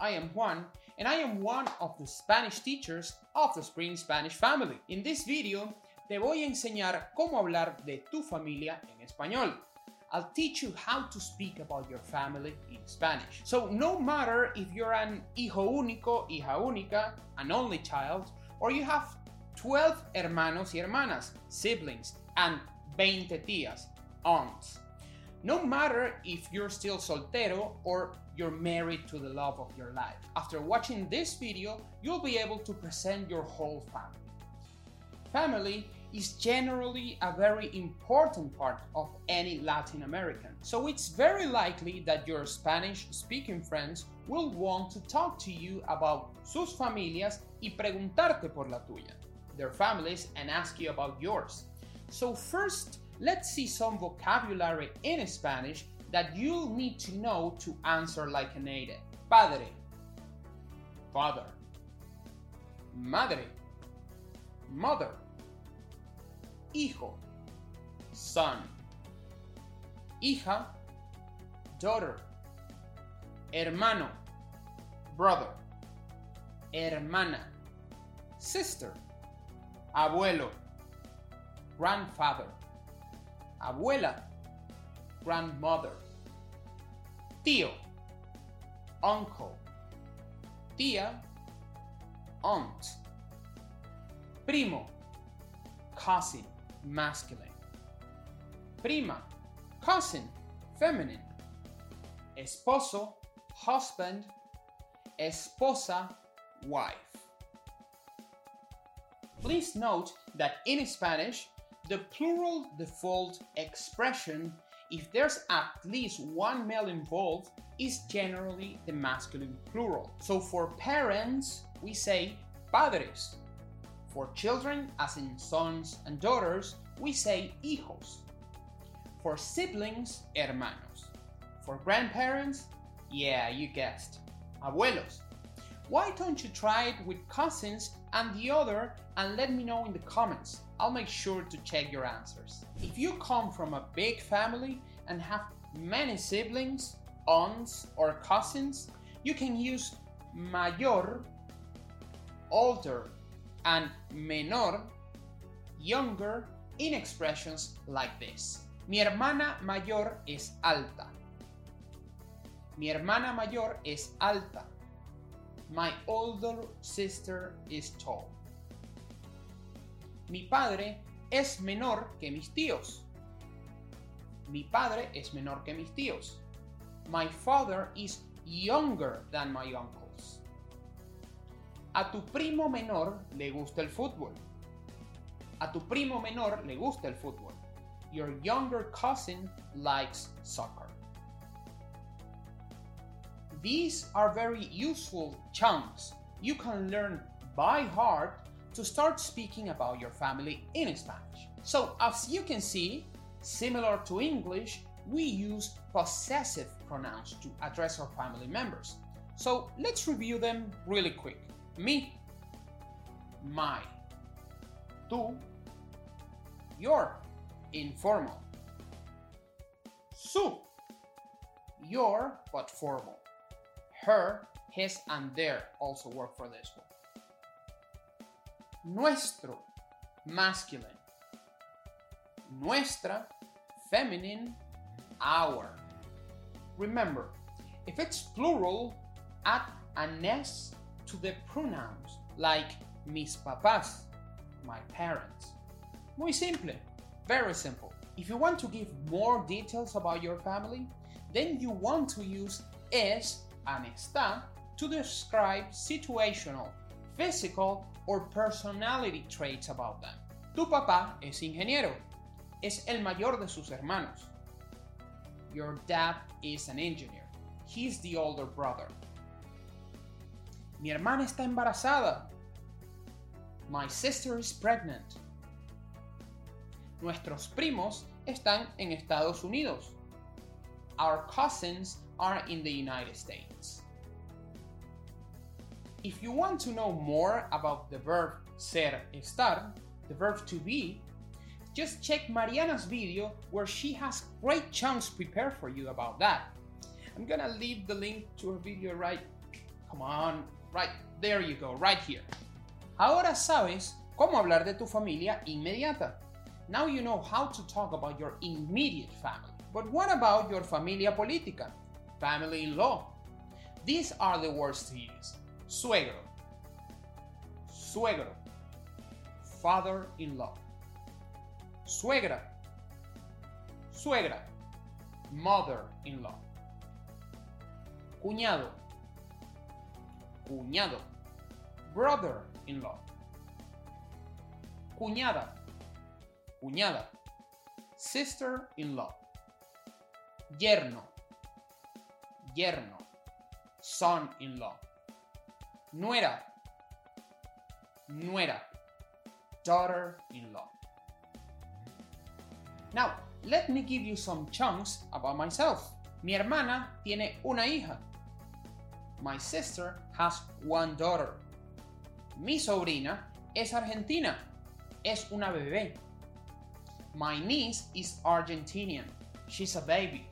I am Juan, and I am one of the Spanish teachers of the Spring Spanish family. In this video, te voy a enseñar cómo hablar de tu familia en español. I'll teach you how to speak about your family in Spanish. So, no matter if you're an hijo único, hija única, an only child, or you have 12 hermanos y hermanas, siblings, and 20 tías, aunts. No matter if you're still soltero or you're married to the love of your life. After watching this video, you'll be able to present your whole family. Family is generally a very important part of any Latin American. So it's very likely that your Spanish speaking friends will want to talk to you about sus familias y preguntarte por la tuya, their families, and ask you about yours. So, first, let's see some vocabulary in Spanish that you'll need to know to answer like a native. Padre, father, madre, mother. Hijo, son, hija, daughter, hermano, brother, hermana, sister, abuelo, grandfather, abuela, grandmother, tío, uncle, tía, aunt, primo, cousin, masculine. Prima, cousin, feminine. Esposo, husband. Esposa, wife. Please note that in Spanish, the plural default expression, if there's at least one male involved, is generally the masculine plural. So for parents, we say padres. For children, as in sons and daughters, we say hijos. For siblings, hermanos. For grandparents, yeah, you guessed, abuelos. Why don't you try it with cousins and the other and let me know in the comments? I'll make sure to check your answers. If you come from a big family and have many siblings, aunts, or cousins, you can use mayor, older, and menor, younger, in expressions like this. Mi hermana mayor es alta. Mi hermana mayor es alta. My older sister is tall. Mi padre es menor que mis tíos. Mi padre es menor que mis tíos. My father is younger than my uncles. A tu primo menor le gusta el fútbol. A tu primo menor le gusta el fútbol. Your younger cousin likes soccer. These are very useful chunks you can learn by heart to start speaking about your family in Spanish. So, as you can see, similar to English, we use possessive pronouns to address our family members. So, let's review them really quick. Me, my, tú, your, informal. Su, your, but formal. Her, his, and their also work for this one. Nuestro, masculine. Nuestra, feminine, our. Remember, if it's plural, add an S to the pronouns, like mis papás, my parents. Muy simple, very simple. If you want to give more details about your family, then you want to use es and está to describe situational, physical, or personality traits about them. Tu papá es ingeniero. Es el mayor de sus hermanos. Your dad is an engineer. He's the older brother. Mi hermana está embarazada. My sister is pregnant. Nuestros primos están en Estados Unidos. Our cousins are in the United States. If you want to know more about the verb ser, estar, the verb to be, just check Mariana's video where she has great chunks prepared for you about that. I'm gonna leave the link to her video right, come on, right, there you go, right here. Ahora sabes cómo hablar de tu familia inmediata. Now you know how to talk about your immediate family. But what about your familia política? Family in law. These are the words to use suegro, suegro, father in law, suegra, suegra, mother in law, cuñado, cuñado, brother in law, cuñada, cuñada, sister in law, yerno, yerno, son in law, nuera, nuera, daughter in law. Now, let me give you some chunks about myself. Mi hermana tiene una hija. My sister has one daughter. Mi sobrina es argentina. Es una bebé. My niece is Argentinian. She's a baby.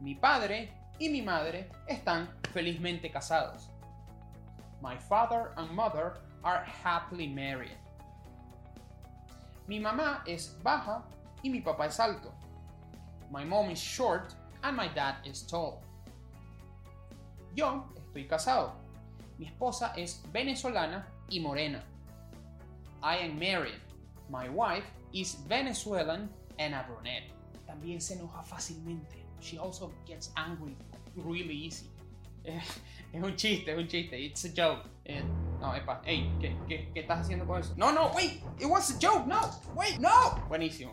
Mi padre y mi madre están felizmente casados. My father and mother are happily married. Mi mamá es baja y mi papá es alto. My mom is short and my dad is tall. Yo estoy casado. Mi esposa es venezolana y morena. I am married. My wife is Venezuelan and a brunette. También se enoja fácilmente. She also gets angry really easy. Es un chiste, es un chiste. It's a joke. No, epa, hey, ¿qué, qué, ¿qué estás haciendo con eso? No, no, wait, it was a joke. No, wait, no. Buenísimo.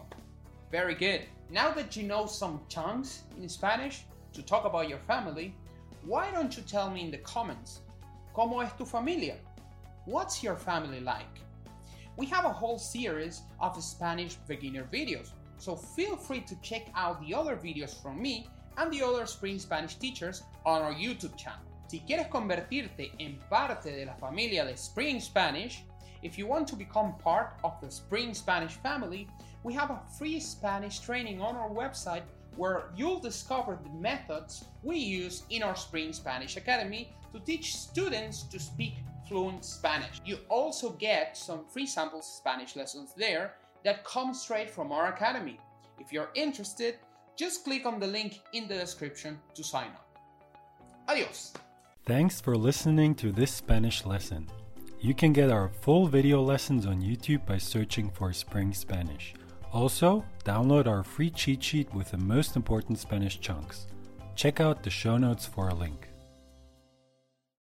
Very good. Now that you know some chunks in Spanish to talk about your family, why don't you tell me in the comments? ¿Cómo es tu familia? What's your family like? We have a whole series of Spanish beginner videos, so feel free to check out the other videos from me and the other Spring Spanish teachers on our YouTube channel. Si quieres convertirte en parte de la familia de Spring Spanish, if you want to become part of the Spring Spanish family, we have a free Spanish training on our website where you'll discover the methods we use in our Spring Spanish Academy to teach students to speak fluent Spanish. You also get some free sample Spanish lessons there that come straight from our academy. If you're interested, just click on the link in the description to sign up. Adios! Thanks for listening to this Spanish lesson. You can get our full video lessons on YouTube by searching for Spring Spanish. Also, download our free cheat sheet with the most important Spanish chunks. Check out the show notes for a link.